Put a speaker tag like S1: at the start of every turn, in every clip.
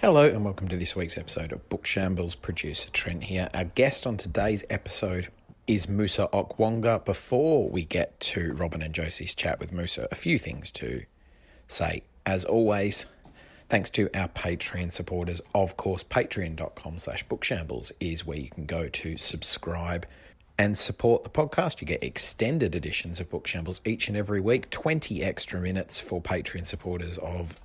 S1: Hello and welcome to this week's episode of Book Shambles. Producer Trent here. Our guest on today's episode is Musa Okwonga. Before we get to Robin and Josie's chat with Musa, a few things to say. As always, thanks to our Patreon supporters. Of course, patreon.com slash bookshambles is where you can go to subscribe and support the podcast. You get extended editions of Book Shambles each and every week, 20 extra minutes for Patreon supporters of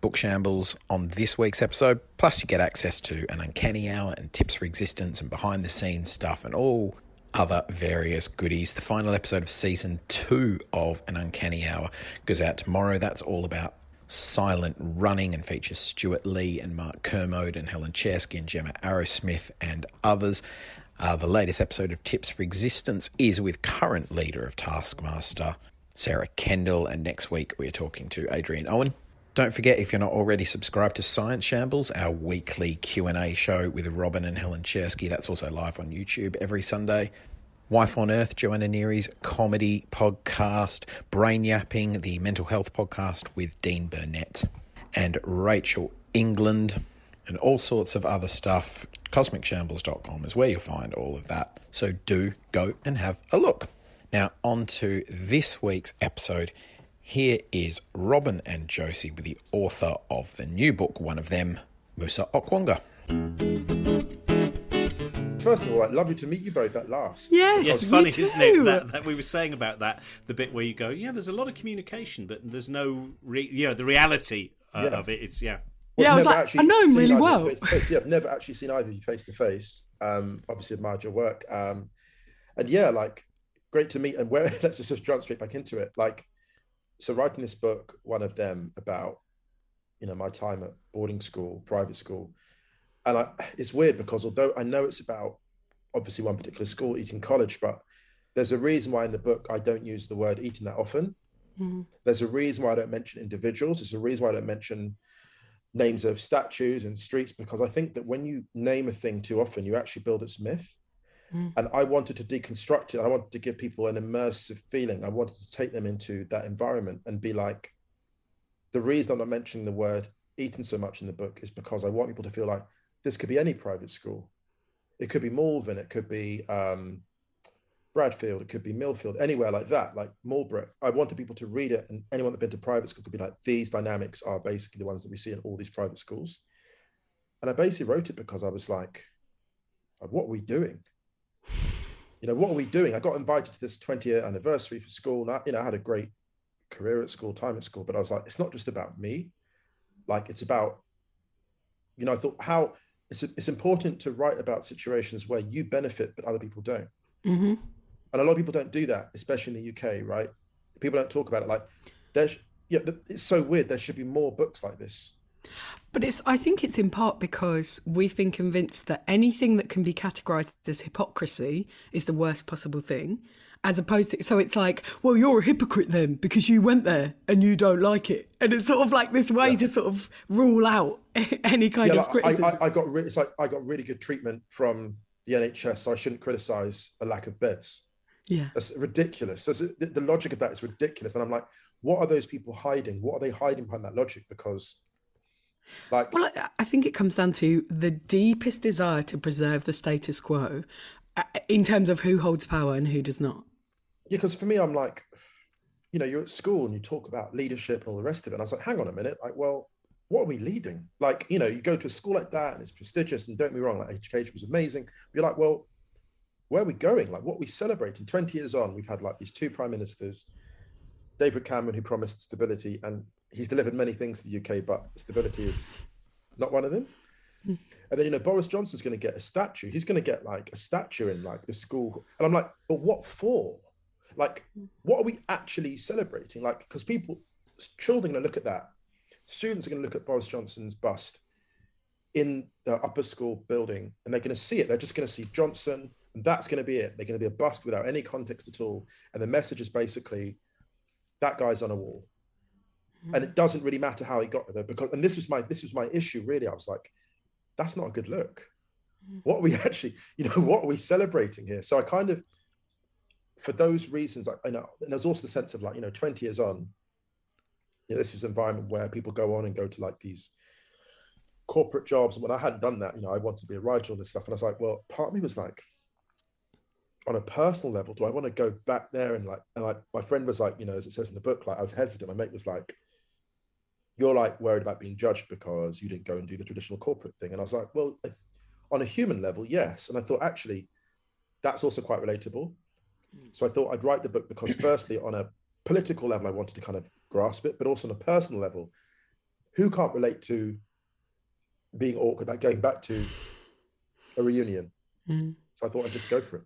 S1: Book Shambles on this week's episode. Plus, you get access to an Uncanny Hour and tips for existence and behind the scenes stuff and all other various goodies. The final episode of season two of An Uncanny Hour goes out tomorrow. That's all about silent running and features Stewart Lee and Mark Kermode and Helen Czerski and Gemma Arrowsmith and others. Uh, the latest episode of Tips for Existence is with current leader of Taskmaster, Sarah Kendall, and next week we're talking to Adrian Owen. Don't forget, if you're not already subscribed to Science Shambles, our weekly Q&A show with Robin and Helen Czerski. That's also live on YouTube every Sunday. Wife on Earth, Joanna Neary's comedy podcast, Brain Yapping, the mental health podcast with Dean Burnett and Rachel England, and all sorts of other stuff. CosmicShambles.com is where you'll find all of that. So do go and have a look. Now, on to this week's episode. Here is Robin and Josie with the author of the new book, one of them, Musa Okwonga.
S2: First of all, like, lovely to meet you both at last.
S3: Yes,
S4: It's
S3: you
S4: funny,
S3: too.
S4: isn't it? That, that we were saying about that, the bit where you go, yeah, there's a lot of communication, but there's no, re- you know, the reality uh,
S2: Yeah.
S4: of it. It's yeah.
S3: Yeah, I was like, I know him really well.
S2: Face-face. Yeah, I've never actually seen either of you face to face. Um, obviously admired your work. Um, and yeah, like great to meet. And where let's just, just jump straight back into it. Like, so writing this book, one of them about, you know, my time at boarding school, private school, and I, it's weird because although I know it's about obviously one particular school, Eton College, but there's a reason why in the book I don't use the word Eton that often.
S3: Mhm.
S2: There's a reason why I don't mention individuals. There's a reason why I don't mention names of statues and streets because I think that when you name a thing too often, you actually build its myth.
S3: Mm.
S2: And I wanted to deconstruct it. I wanted to give people an immersive feeling. I wanted to take them into that environment and be like, the reason I'm not mentioning the word Eton so much in the book is because I want people to feel like this could be any private school. It could be Malvern, it could be um, Bradfield, it could be Millfield, anywhere like that, like Marlborough. I wanted people to read it, and anyone that's been to private school could be like, these dynamics are basically the ones that we see in all these private schools. And I basically wrote it because I was like, what are we doing? You know, what are we doing? I got invited to this 20 year anniversary for school. And I, you know, I had a great career at school, time at school, but I was like, it's not just about me. Like, it's about, you know, I thought how it's, it's important to write about situations where you benefit, but other people don't.
S3: Mhm.
S2: And a lot of people don't do that, especially in the UK, right? People don't talk about it. Like, there's, yeah, it's so weird. There should be more books like this.
S3: But it's I think it's in part because we've been convinced that anything that can be categorized as hypocrisy is the worst possible thing. As opposed to so it's like, well, you're a hypocrite then because you went there and you don't like it. And it's sort of like this way to sort of rule out any kind
S2: yeah,
S3: of
S2: like, I,
S3: criticism.
S2: I, I got re- it's like I got really good treatment from the NHS, so I shouldn't criticize a lack of beds.
S3: yeah.
S2: That's ridiculous. That's, the, the logic of that is ridiculous. And I'm like, what are those people hiding? What are they hiding behind that logic? Because, like,
S3: Well, I- think it comes down to the deepest desire to preserve the status quo uh, in terms of who holds power and who does not.
S2: Yeah, because for me, I'm like, you know, you're at school and you talk about leadership and all the rest of it. And I was like, hang on a minute, like, well, what are we leading? Like, you know, you go to a school like that and it's prestigious, and don't get me wrong, like education was amazing. You're like, well, where are we going? Like, what are we celebrating? 20 years on, we've had like these two prime ministers, David Cameron, who promised stability, and he's delivered many things to the UK, but stability is not one of them. And then you know Boris Johnson's going to get a statue. He's going to get like a statue in like the school, and I'm like, but what for? Like, what are we actually celebrating? Like, because people, children are going to look at that. Students are going to look at Boris Johnson's bust in the upper school building, and they're going to see it. They're just going to see Johnson, and And that's going to be it. They're going to be a bust without any context at all. And the message is basically that guy's on a wall. And it doesn't really matter how he got there because and this was my this was my issue really. I was like, that's not a good look. Mm. What are we actually, you know, what are we celebrating here? So I kind of for those reasons, I, know, and there's also the sense of like, you know, 20 years on, you know, this is an environment where people go on and go to like these corporate jobs. And when I hadn't done that, you know, I wanted to be a writer on this stuff. And I was like, well, part of me was like, on a personal level, do I want to go back there and like, and like my friend was like, you know, as it says in the book, like I was hesitant. My mate was like, you're like worried about being judged because you didn't go and do the traditional corporate thing. And I was like, well, on a human level, yes. And I thought actually that's also quite relatable. So I thought I'd write the book because firstly, on a political level, I wanted to kind of grasp it, but also on a personal level, who can't relate to being awkward about going back to a reunion? Mm. So I thought I'd just go for it.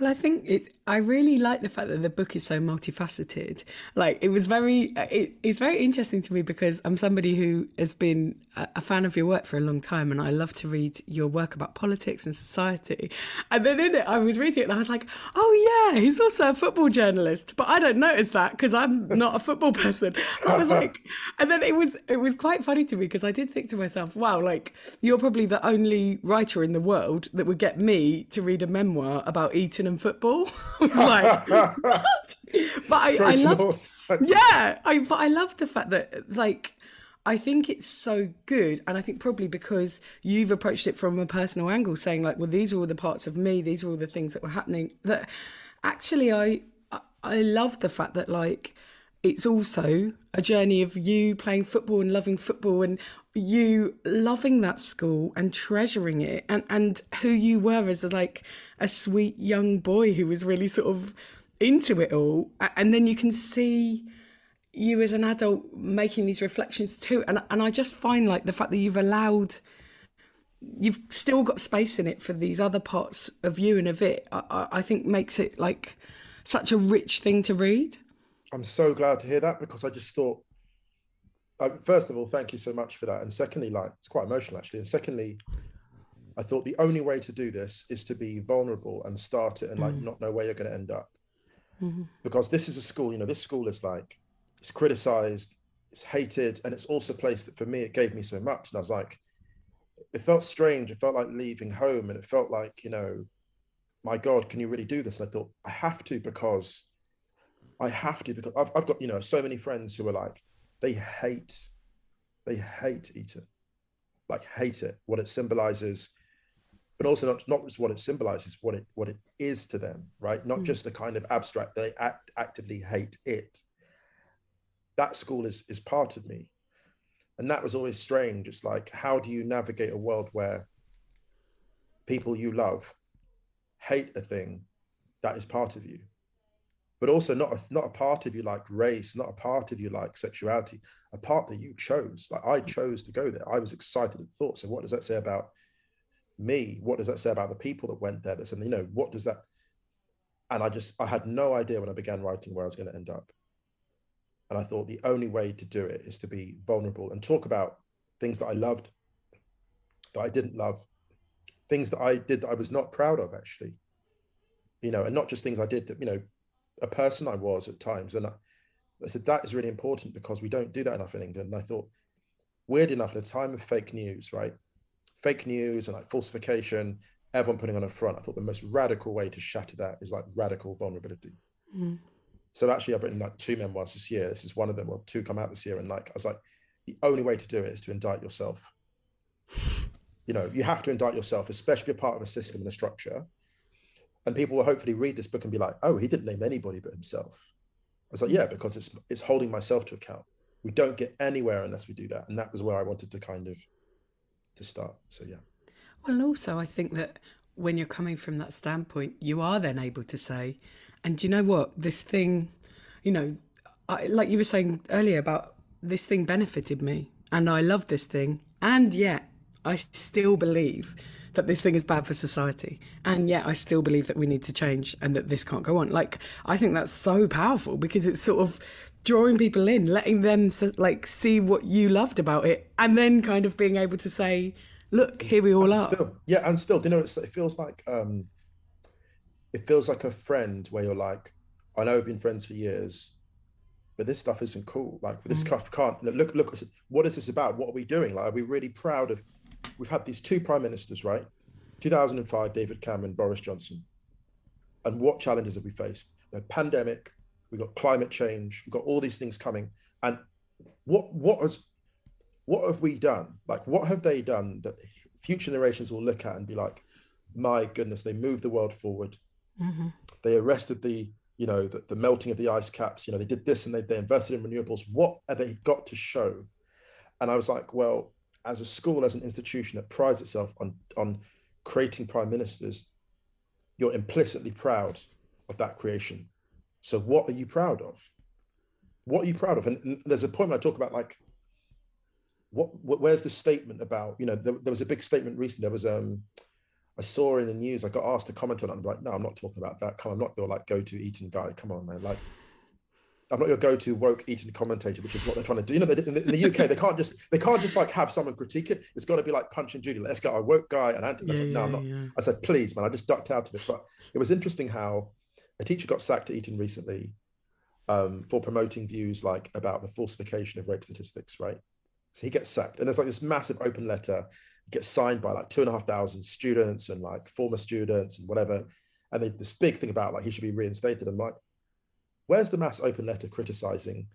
S3: Well, I think it's. I really like the fact that the book is so multifaceted. Like it was very. Uh, it, it's very interesting to me because I'm somebody who has been a, a, fan of your work for a long time, and I love to read your work about politics and society. And then in it, I was reading it, and I was like, "Oh yeah, he's also a football journalist." But I don't notice that because I'm not a football person. I was like, and then it was it was quite funny to me because I did think to myself, "Wow, like you're probably the only writer in the world that would get me to read a memoir about Eton and football. I was like, what? But I, I love, yeah, I, but I love the fact that like, I think it's so good. And I think probably because you've approached it from a personal angle, saying like, well, these are all the parts of me, these are all the things that were happening that actually I, I love the fact that like, it's also a journey of you playing football and loving football and you loving that school and treasuring it and and who you were as a, like a sweet young boy who was really sort of into it all. And then you can see you as an adult making these reflections too. And and I just find like the fact that you've allowed you've still got space in it for these other parts of you and of it I, I think makes it like such a rich thing to read
S2: I'm so glad to hear that because I just thought first of all, thank you so much for that. And secondly, like it's quite emotional actually. And secondly, I thought the only way to do this is to be vulnerable and start it and like mm. not know where you're going to end up. Mm-hmm. Because this is a school, you know, this school is like it's criticized, it's hated, and it's also a place that for me it gave me so much. And I was like, it felt strange. It felt like leaving home, and it felt like, you know, my God, can you really do this? And I thought I have to because I have to because I've, I've got you know so many friends who are like they hate, they hate Eton, like hate it, what it symbolizes, but also not, not just what it symbolizes, what it what it is to them, right? Not mm. just the kind of abstract, they act, actively hate it. That school is is part of me. And that was always strange. It's like, how do you navigate a world where people you love hate a thing that is part of you? But also not a, not a part of you like race, not a part of you like sexuality, a part that you chose. Like I mm. chose to go there. I was excited at thought. So what does that say about me? What does that say about the people that went there? That said, you know, what does that? And I just I had no idea when I began writing where I was going to end up. And I thought the only way to do it is to be vulnerable and talk about things that I loved, that I didn't love, things that I did that I was not proud of actually. You know, and not just things I did that, you know, a person I was at times. And I, I said, that is really important because we don't do that enough in England. And I thought, weird enough, in a time of fake news, right? Fake news and like falsification, everyone putting on a front. I thought the most radical way to shatter that is like radical vulnerability. Mm. So actually, I've written like two memoirs this year. This is one of them. Well, two come out this year, and like I was like, the only way to do it is to indict yourself. You know, you have to indict yourself, especially if you're part of a system and a structure and people will hopefully read this book and be like, "Oh, he didn't name anybody but himself." I was like, "Yeah, because it's it's holding myself to account. We don't get anywhere unless we do that." And that was where I wanted to kind of to start. So yeah.
S3: Well, also, I think that when you're coming from that standpoint, you are then able to say, "And you know what? This thing, you know, I, like you were saying earlier about this thing benefited me, and I love this thing, and yet I still believe." That this thing is bad for society. And yet I still believe that we need to change and that this can't go on. Like, I think that's so powerful because it's sort of drawing people in, letting them like see what you loved about it, and then kind of being able to say, look, here we all
S2: and
S3: are.
S2: Still, yeah, and still, you know, it feels like um, it feels like a friend where you're like, I know we've been friends for years, but this stuff isn't cool. Like this
S3: Mm.
S2: stuff can't look look what is this about? What are we doing? Like are we really proud of we've had these two prime ministers, right? 2005, David Cameron, Boris Johnson. And what challenges have we faced? The pandemic, we've got climate change, we've got all these things coming. And what what has what have we done? Like what have they done that future generations will look at and be like, my goodness, they moved the world forward.
S3: Mhm.
S2: They arrested the, you know, the, the melting of the ice caps. You know, they did this and they, they invested in renewables. What have they got to show? And I was like, well, as a school, as an institution that prides itself on on creating prime ministers, you're implicitly proud of that creation. So what are you proud of? What are you proud of? And, and there's a point I talk about like, what, what where's the statement about? You know, there, there was a big statement recently. There was um, I saw in the news. I got asked to comment on it. I'm like, no, I'm not talking about that. Come, on, I'm not your like go-to Eton guy. Come on, man. Like, I'm not your go-to woke Eton commentator, which is what they're trying to do. You know, they, in, the, in the UK, they can't just they can't just like have someone critique it. It's got to be like Punch and Judy. Let's get our woke guy and anti. I
S3: Yeah,
S2: said, no,
S3: yeah,
S2: I'm not.
S3: yeah.
S2: I said, please, man. I just ducked out of it. But it was interesting how a teacher got sacked at Eton recently um, for promoting views like about the falsification of rape statistics, right? So he gets sacked, and there's like this massive open letter gets signed by like two and a half thousand students and like former students and whatever, and they, this big thing about like he should be reinstated. I'm like, where's the mass open letter criticizing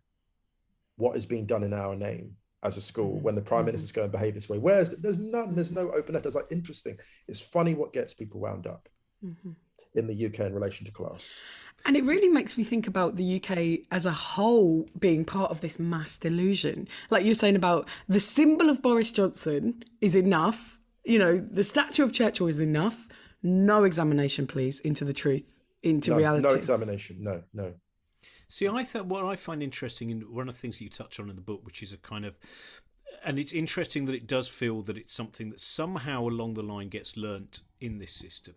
S2: what is being done in our name as a school when the prime minister's going to behave this way? Where's the, there's none, there's no open letter. It's like interesting. It's funny what gets people wound up
S3: Mhm.
S2: in the UK in relation to class.
S3: And it really makes me think about the UK as a whole being part of this mass delusion. Like you're saying about the symbol of Boris Johnson is enough. You know, the statue of Churchill is enough. No examination, please, into the truth, into
S2: No,
S3: reality.
S2: no examination. No, no.
S4: See, I thought what I find interesting, and one of the things that you touch on in the book, which is a kind of, and it's interesting that it does feel that it's something that somehow along the line gets learnt in this system,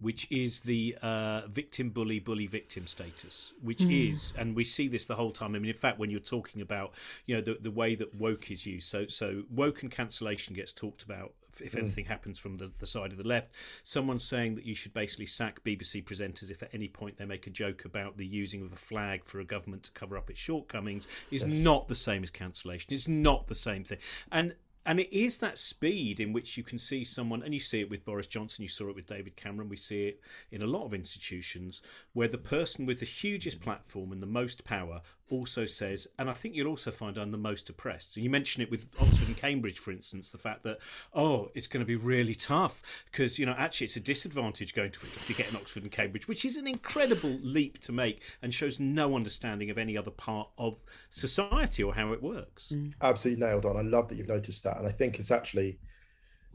S4: which is the uh, victim bully bully victim status, which is, and we see this the whole time. I mean, in fact, when you're talking about, you know, the the way that woke is used, so so woke and cancellation gets talked about if- if anything happens from the, the side of the left. Someone's saying that you should basically sack BBC presenters if at any point they make a joke about the using of a flag for a government to cover up its shortcomings is not the same as cancellation. It's not the same thing. And and it is that speed in which you can see someone, and you see it with Boris Johnson, you saw it with David Cameron, we see it in a lot of institutions, where the person with the hugest platform and the most power also says, and I think you'll also find I'm the most oppressed. So you mention it with Oxford and Cambridge, for instance, the fact that, oh, it's going to be really tough because, you know, actually it's a disadvantage going to, to get an Oxford and Cambridge, which is an incredible leap to make and shows no understanding of any other part of society or how it works. Mm.
S2: absolutely nailed on. I love that you've noticed that, and I think it's actually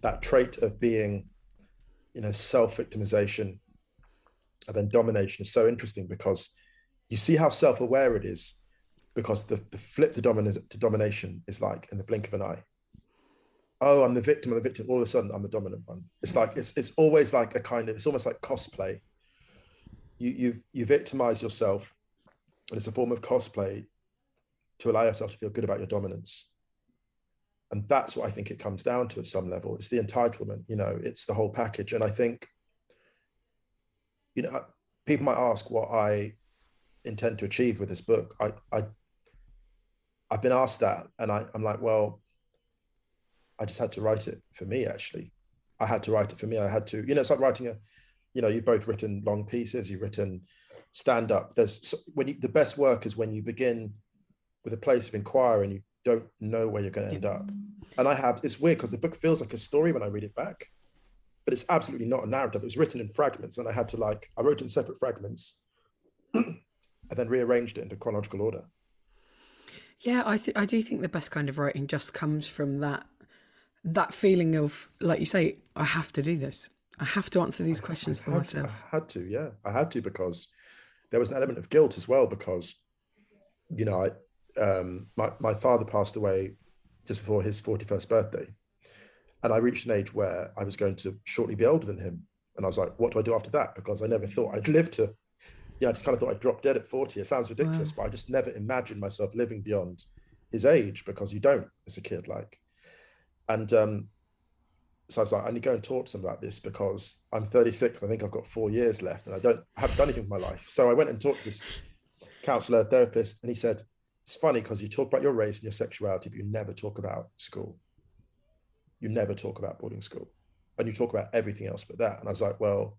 S2: that trait of being, you know, self-victimization and then domination is so interesting because you see how self-aware it is, because the, the flip to, domin- to domination is like in the blink of an eye. Oh, I'm the victim. I'm the victim. All of a sudden, I'm the dominant one. It's like it's it's always like a kind of it's almost like cosplay. You you you victimize yourself, and it's a form of cosplay to allow yourself to feel good about your dominance and that's what i think it comes down to at some level it's the entitlement you know it's the whole package and i think you know people might ask what i intend to achieve with this book i i i've been asked that and I, i'm like well i just had to write it for me actually i had to write it for me i had to you know it's like writing a you know you've both written long pieces you've written stand up there's when you the best work is when you begin with a place of inquiry and you don't know where you're going to end up. And I have, it's weird because the book feels like a story when I read it back, but it's absolutely not a narrative. It was written in fragments and I had to like, I wrote in separate fragments and then rearranged it into chronological order.
S3: Yeah, I th- I do think the best kind of writing just comes from that that feeling of like you say, I have to do this. I have to answer these questions for
S2: I to,
S3: myself.
S2: I had to, yeah, I had to because there was an element of guilt as well because, you know, I, um, my, my father passed away just before his 41st birthday. And I reached an age where I was going to shortly be older than him. And I was like, what do I do after that? Because I never thought I'd live to, yeah, I just kind of thought I'd drop dead at 40. It sounds ridiculous, but I just never imagined myself living beyond his age because you don't as a kid, like. And um, so I was like, I need to go and talk to them about this because I'm 36. I think I've got four years left, and I don't haven't done anything with my life. So I went and talked to this counselor, therapist, and he said, "It's funny because you talk about your race and your sexuality, but you never talk about school. You never talk about boarding school, and you talk about everything else but that." And I was like, "Well,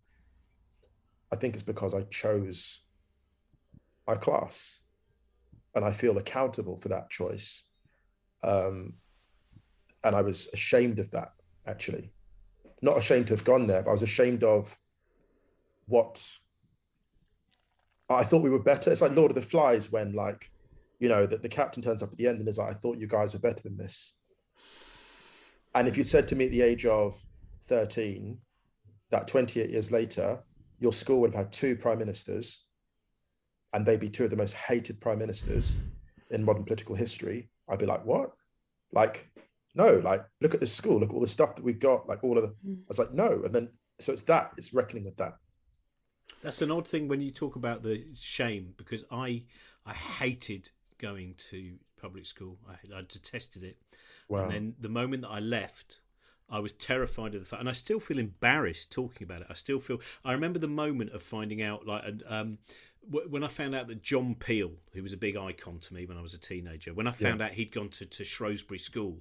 S2: I think it's because I chose my class, and I feel accountable for that choice." Um, and I was ashamed of that actually. Not ashamed to have gone there, but I was ashamed of what I thought we were better. It's like Lord of the Flies when like, you know, that the captain turns up at the end and is like, I thought you guys were better than this. And if you'd said to me at the age of 13 that 28 years later, your school would have had two prime ministers and they'd be two of the most hated prime ministers in modern political history, I'd be like, what? Like, no, like look at this school, look at all the stuff that we've got, like all of the hmm. I was like, no. And then so it's that, it's reckoning with that.
S4: That's an odd thing when you talk about the shame because I I hated going to public school. I, I detested it.
S2: Wow.
S4: And then the moment that I left, I was terrified of the fact, and I still feel embarrassed talking about it. I still feel. I remember the moment of finding out, like, um, when I found out that John Peel, who was a big icon to me when I was a teenager, when I found yeah. out he'd gone to, to Shrewsbury School,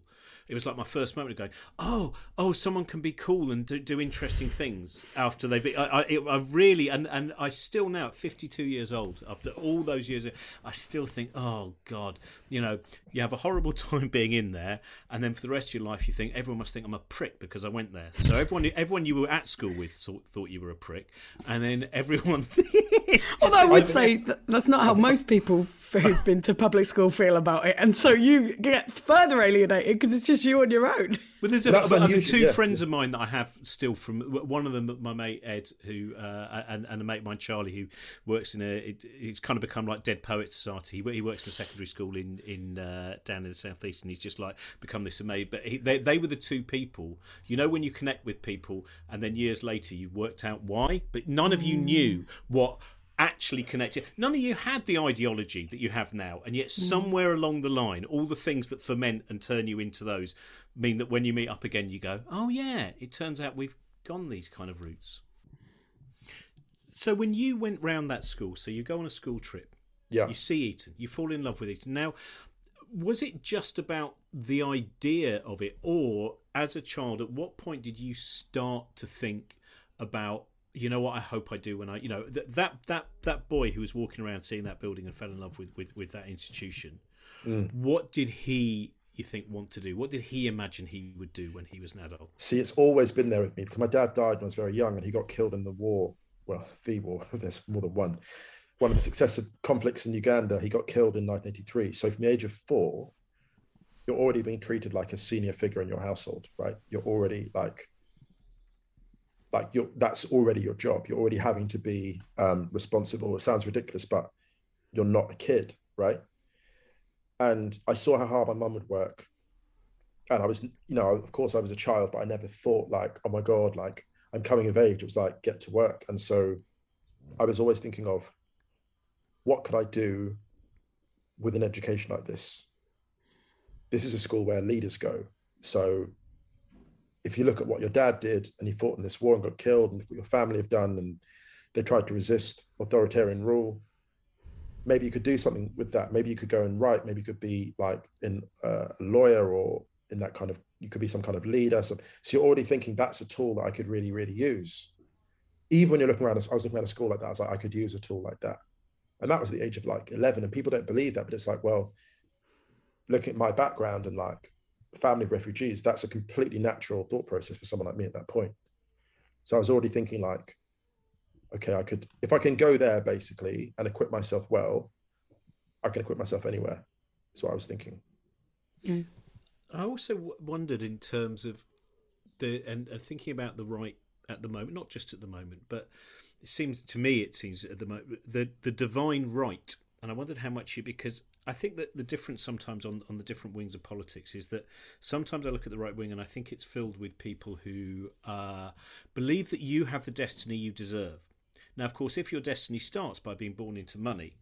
S4: it was like my first moment of going, oh, oh, someone can be cool and do, do interesting things after they've been. I, I, I, really, and, and I still now, at 52 years old, after all those years, I still think, oh, God, you know, you have a horrible time being in there, and then for the rest of your life, you think everyone must think I'm a prick because I went there. So everyone, everyone you were at school with thought, thought you were a prick, and then everyone.
S3: Although would say that that's not how most people who've been to public school feel about it, and so you get further alienated because it's just you on your own.
S4: But there's a, the two yeah. friends of mine that I have still from one of them, my mate Ed, who uh, and, and a mate of mine Charlie, who works in a. It, it's kind of become like Dead Poets Society. He, he works in a secondary school in in uh, down in the southeast, and he's just like become this amazing. But he, they they were the two people. You know when you connect with people, and then years later you worked out why, but none of you mm. knew what actually connected. None of you had the ideology that you have now, and yet mm. somewhere along the line, all the things that ferment and turn you into those mean that when you meet up again, you go, "Oh yeah, it turns out we've gone these kind of routes." So when you went round that school, so you go on a school trip,
S2: yeah,
S4: you see Eton, you fall in love with Eton. Now, was it just about the idea of it, or as a child, at what point did you start to think about you know what I hope I do when I you know th- that that that boy who was walking around seeing that building and fell in love with with, with that institution mm. what did he you think want to do? What did he imagine he would do when he was an adult?
S2: See it's always been there with me because my dad died when I was very young and he got killed in the war. Well the war there's more than one. One of the successive conflicts in Uganda he got killed in 1983 so from the age of four you're already being treated like a senior figure in your household right? You're already like like that's already your job. You're already having to be um, responsible. It sounds ridiculous but you're not a kid right? And i saw how hard my mum would work. And i was you know of course i was a child but i never thought like oh my god like i'm coming of age. It was like get to work. And so i was always thinking of what could i do with an education like this? This is a school where leaders go. So if you look at what your dad did and he fought in this war and got killed, and what your family have done, and they tried to resist authoritarian rule, maybe you could do something with that. Maybe you could go and write. Maybe you could be like in uh, a lawyer or in that kind of. You could be some kind of leader. So, so you're already thinking that's a tool that I could really, really use. Even when you're looking around, I was looking at a school like that. I was like, I could use a tool like that, and that was the age of like 11. And people don't believe that, but it's like, well, look at my background and like family of refugees, that's a completely natural thought process for someone like me at that point. So I was already thinking like, okay, I could, if I can go there basically and equip myself well, I can equip myself anywhere. That's what I was thinking.
S4: Mm. I also w- wondered in terms of the and, and thinking about the right at the moment, not just at the moment, but it seems to me it seems at the moment the the divine right, and I wondered how much you because I think that the difference sometimes on, on the different wings of politics is that sometimes I look at the right wing and I think it's filled with people who uh, believe that you have the destiny you deserve. Now, of course, if your destiny starts by being born into money,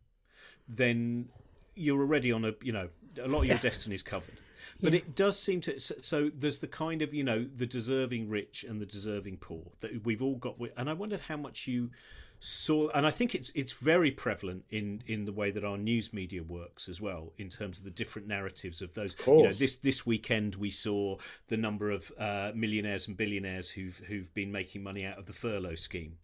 S4: then you're already on a you know a lot of your
S3: Yeah.
S4: is covered. But it does seem to so, so there's the kind of you know the deserving rich and the deserving poor that we've all got. with- And I wondered how much you saw, and I think it's it's very prevalent in in the way that our news media works as well, in terms of the different narratives of those. You know, this this weekend we saw the number of uh, millionaires and billionaires who've who've been making money out of the furlough scheme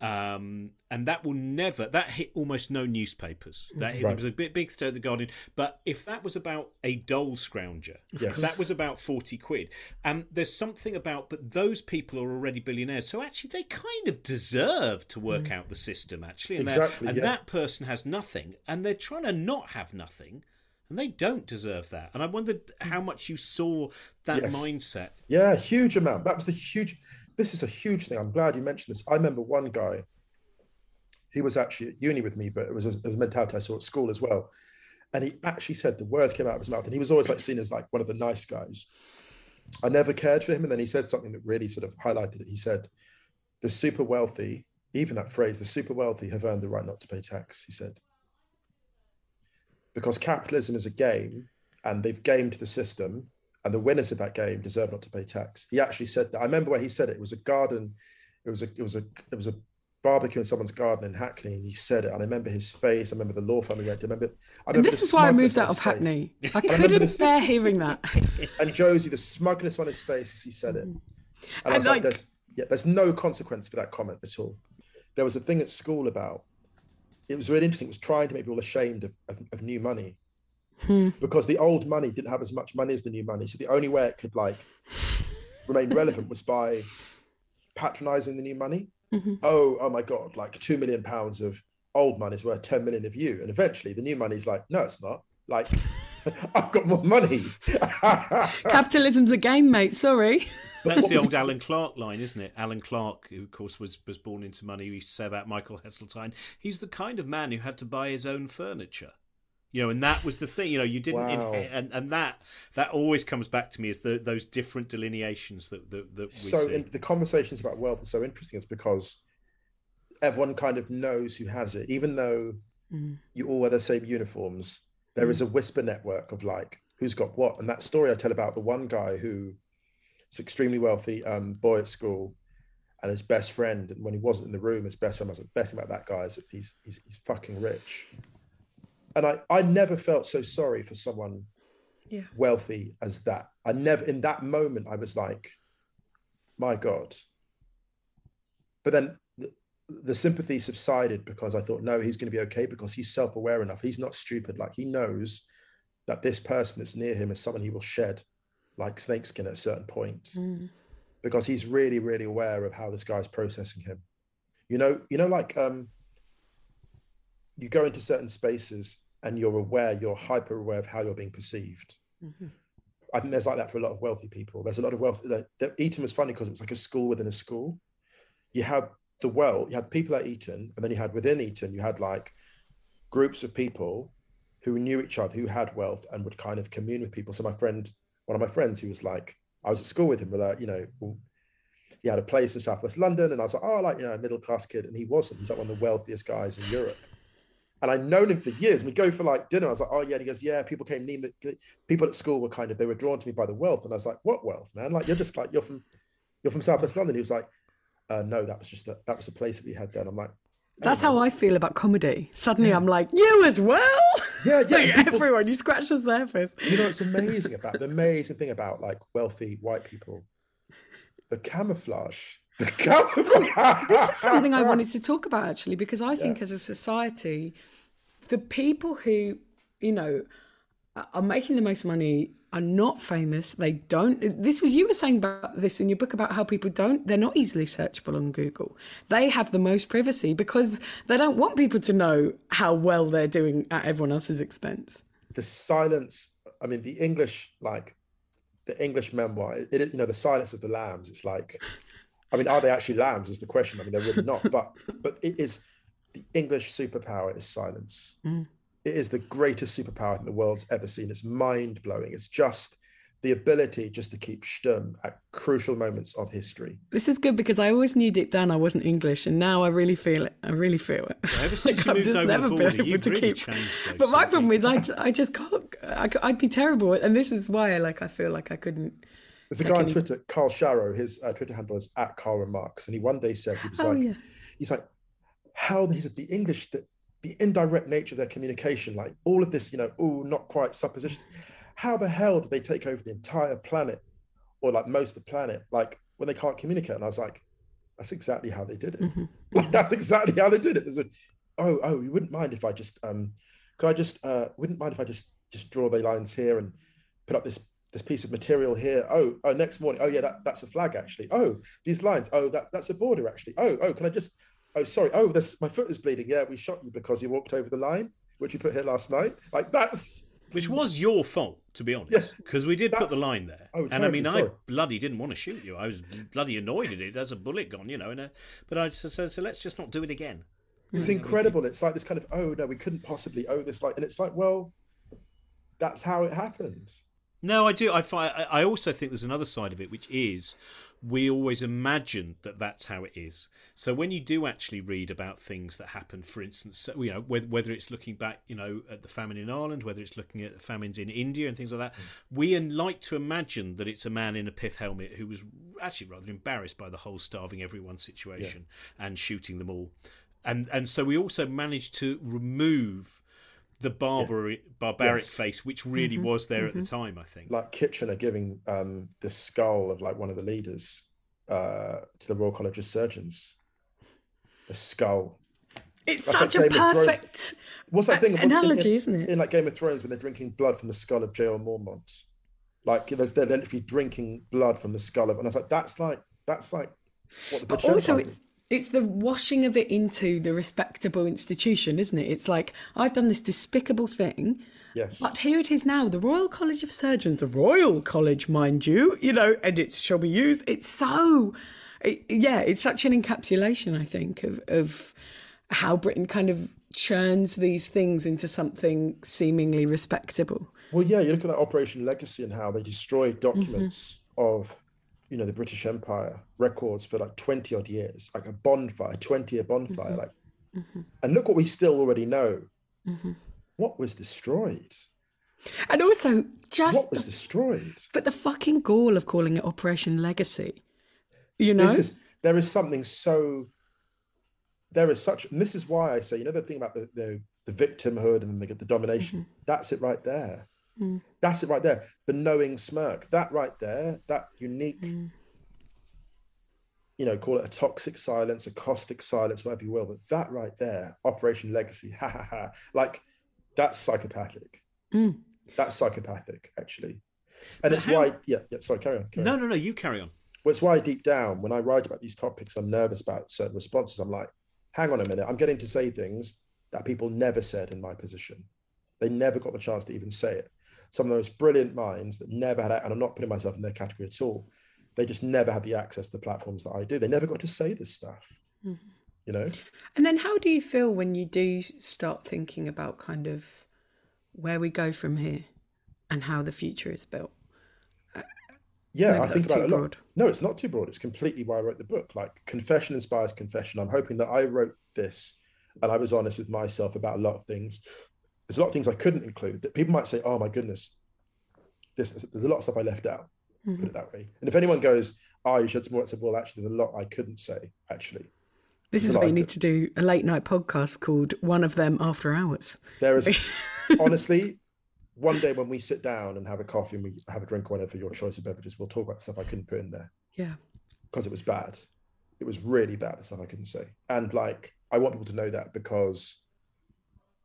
S4: um, and that will never that hit almost no newspapers. That hit, there was a bit big stir at the Guardian, but if that was about a dole scrounger,
S2: Yes.
S4: that was about forty quid. Um, there's something about, but those people are already billionaires, so actually they kind of deserve to work out the system. Actually, and, that-
S2: Exactly,
S4: and
S2: yeah.
S4: that person has nothing, and they're trying to not have nothing. And they don't deserve that. And I wondered how much you saw that
S2: Yes.
S4: mindset.
S2: Yeah, huge amount. That was the huge. This is a huge thing. I'm glad you mentioned this. I remember one guy. He was actually at uni with me, but it was a, a mentality I saw at school as well. And he actually said the words came out of his mouth, and he was always like seen as like one of the nice guys. I never cared for him, and then he said something that really sort of highlighted it. He said, "The super wealthy, even that phrase, the super wealthy have earned the right not to pay tax." He said, because capitalism is a game, and they've gamed the system, and the winners of that game deserve not to pay tax. He actually said that. I remember where he said it. It was a garden. It was a. It was a. It was a barbecue in someone's garden in Hackney, and he said it. And I remember his face. I remember the law firm he went to. I remember. I
S3: And
S2: remember
S3: this is why I moved out of
S2: face.
S3: Hackney. I couldn't bear hearing that.
S2: And Josie, the smugness on his face as he said it. Mm-hmm. And I
S3: And
S2: was like,
S3: like-
S2: there's yeah, there's no consequence for that comment at all. There was a thing at school about it was really interesting. It was trying to make people ashamed of, of, of new money. Hmm. Because the old money didn't have as much money as the new money. So the only way it could like remain relevant was by patronizing the new money. Mm-hmm. Oh, oh my God, like two million pounds of old money is worth 10 million of you. And eventually the new money's like, no, it's not. Like, I've got more money.
S3: Capitalism's a game, mate. Sorry.
S4: That's the old Alan Clark line, isn't it? Alan Clark, who of course was, was born into money, we used to say about Michael Heseltine, he's the kind of man who had to buy his own furniture. You know, and that was the thing. You know, you didn't,
S2: Wow.
S4: inhe- and and that that always comes back to me is the, those different delineations that that, that we
S2: so
S4: see.
S2: in, the conversations about wealth are so interesting it's because everyone kind of knows who has it even though you all wear the same uniforms there is a whisper network of like who's got what and that story i tell about the one guy who is extremely wealthy um, boy at school and his best friend and when he wasn't in the room his best friend was like best thing about that guy is that he's he's, he's fucking rich and i i never felt so sorry for someone
S3: Yeah.
S2: wealthy as that. I never, in that moment, I was like, my God. But then the, the sympathy subsided because I thought, no, he's going to be okay because he's self aware enough. He's not stupid. Like he knows that this person that's near him is someone he will shed like snakeskin at a certain point because he's really, really aware of how this guy's processing him. You know, you know, like um, you go into certain spaces and you're aware, you're hyper aware of how you're being perceived. I think there's like that for a lot of wealthy people. There's a lot of wealth. Eton was funny because it was like a school within a school. You had the well, you had people at Eton, and then you had within Eton, you had like groups of people who knew each other, who had wealth, and would kind of commune with people. So my friend, one of my friends, who was like, I was at school with him, but uh, you know, he had a place in Southwest London, and I was like, oh, like you know, a middle class kid, and he wasn't. He's like one of the wealthiest guys in Europe. And I'd known him for years. And We go for like dinner. I was like, oh yeah. And he goes, yeah. People came near me. People at school were kind of they were drawn to me by the wealth, and I was like, what wealth, man? Like you're just like you're from you're from Southwest London. He was like, uh, no, that was just a, that was a place that we had there. And I'm like,
S3: That's how I feel about comedy. Suddenly I'm like, you as well?
S2: Yeah, yeah,
S3: Like,
S2: people-
S3: everyone, you scratch the surface.
S2: you know, what's amazing about the amazing thing about like wealthy white people, the camouflage.
S3: This is something I wanted to talk about actually, because I think as a society, the people who, you know, are- are making the most money are not famous. They don't. This was you were saying about this in your book about how people don't. They're not easily searchable on Google. They have the most privacy because they don't want people to know how well they're doing at everyone else's expense.
S2: the silence i mean the english like the english memoir it is you know the silence of the lambs it's like i mean are they actually lambs is the question i mean they're really not but but it is the english superpower is silence mm. it is the greatest superpower I the world's ever seen it's mind-blowing it's just the ability just to keep stum at crucial moments of history.
S3: This is good because I always knew deep down I wasn't English, and now I really feel it. I really feel it.
S4: Well, ever since
S3: Like,
S4: you
S3: I've
S4: moved
S3: just
S4: over
S3: never
S4: the
S3: been able to
S4: really
S3: keep-
S4: changed. Josie,
S3: But my problem is, I, I just can't. I, would be terrible, and this is why, like, I feel like I couldn't.
S2: There's a guy on Twitter, Karl Sharro, his uh, Twitter handle is at Karl reMarks, and he one day said he was
S3: Oh
S2: like,
S3: yeah,
S2: he's like, how he said the English, that the indirect nature of their communication, like all of this, you know, oh, not quite suppositions. How the hell did they take over the entire planet, or like most of the planet, like when they can't communicate? And I was like, that's exactly how they did it.
S3: Mhm.
S2: Like that's exactly how they did it. There's a, oh, oh, you wouldn't mind if I just, um, could I just, uh, wouldn't mind if I just just draw the lines here and put up this this piece of material here. Oh, oh, next morning. Oh, yeah, that, that's a flag actually. Oh, these lines. Oh, that, that's a border actually. Oh, oh, can I just? Oh, sorry. Oh, this my foot is bleeding. Yeah, we shot you because you walked over the line, which you put here last night. Like that's
S4: Which was your fault, to be
S2: Yeah,
S4: honest, because we did put the line there.
S2: Oh,
S4: and I mean,
S2: terribly
S4: I bloody didn't want to shoot you. I was bloody annoyed at it. There's a bullet gone, you know. And uh, but I so, so so let's just not do it again.
S2: it's incredible. It's like this kind of oh no, we couldn't possibly owe this like, and it's like well, that's how it happened.
S4: No, I do. I find. I also think there's another side of it, which is we always imagine that that's how it is. So when you do actually read about things that happen, for instance, you know, whether, whether it's looking back, you know, at the famine in Ireland, whether it's looking at famines in India and things like that, mm. we like to imagine that it's a man in a pith helmet who was actually rather embarrassed by the whole starving everyone situation and shooting them all, and and so we also manage to remove the barbaric barbaric
S2: Yes.
S4: face which really was there at the time i think
S2: Like Kitchener giving um the skull of like one of the leaders uh to the Royal College of Surgeons. The skull.
S3: it's
S2: That's
S3: such
S2: like
S3: a
S2: Game
S3: perfect
S2: What's that thing?
S3: a-
S2: what's- in-
S3: analogy,
S2: in-
S3: isn't it?
S2: In like Game of Thrones, when they're drinking blood from the skull of J.L. Mormont, like there's they're literally drinking blood from the skull of, and I was like, that's like that's like what the
S3: But also, it's it's the washing of it into the respectable institution, isn't it? It's like I've done this despicable thing,
S2: yes,
S3: but here it is now. The Royal College of Surgeons, the Royal College, mind you, you know, and it shall be used. It's so, it, yeah, it's such an encapsulation, I think, of of how Britain kind of churns these things into something seemingly respectable.
S2: Well, yeah, you look at that Operation Legacy and how they destroyed
S3: Mm-hmm.
S2: documents of, you know, the British Empire records for like 20 odd years, like a bonfire, 20 year bonfire.
S3: Mm-hmm.
S2: Like, and look what we still already know. What was destroyed?
S3: And also, just
S2: What was destroyed?
S3: but the fucking gall of calling it Operation Legacy, you know.
S2: This is, there is something so, there is such, and this is why I say, you know, the thing about the, the, the victimhood and then they get the domination,
S3: Mm-hmm.
S2: that's it right there.
S3: Mm.
S2: That's it right there. The knowing smirk, that right there, that unique,
S3: Mm.
S2: you know, call it a toxic silence, a caustic silence, whatever you will. But that right there, Operation Legacy, ha ha ha, like that's psychopathic.
S3: Mm.
S2: That's psychopathic, actually. And
S4: But
S2: it's
S4: how-
S2: why, yeah, yeah, sorry, carry on. Carry
S4: no
S2: on.
S4: no no you carry on
S2: Well, it's why deep down, when I write about these topics, I'm nervous about certain responses. I'm like, hang on a minute, I'm getting to say things that people never said in my position. They never got the chance to even say it. Some of those brilliant minds that never had, and I'm not putting myself in their category at all. They just never had the access to the platforms that I do. They never got to say this stuff. Mm-hmm. You know,
S3: And then, how do you feel when you do start thinking about kind of where we go from here and how the future is built?
S2: Uh, yeah,
S3: Maybe
S2: I think about it
S3: too
S2: a lot.
S3: broad.
S2: No, it's not too broad. It's completely why I wrote the book. Like confession inspires confession. I'm hoping that I wrote this and I was honest with myself about a lot of things. There's a lot of things I couldn't include that people might say, oh my goodness, this, there's a lot of stuff I left out,
S3: Mm-hmm.
S2: put it that way. And if anyone goes, oh, you should some more, I said, well, actually, there's a lot I couldn't say, actually.
S3: This is
S2: what
S3: you need to do a late night podcast called One of Them After Hours.
S2: There is, honestly, one day when we sit down and have a coffee and we have a drink or whatever, your choice of beverages, we'll talk about stuff I couldn't put in there.
S3: Yeah.
S2: because it was bad. It was really bad, the stuff I couldn't say. And like, I want people to know that because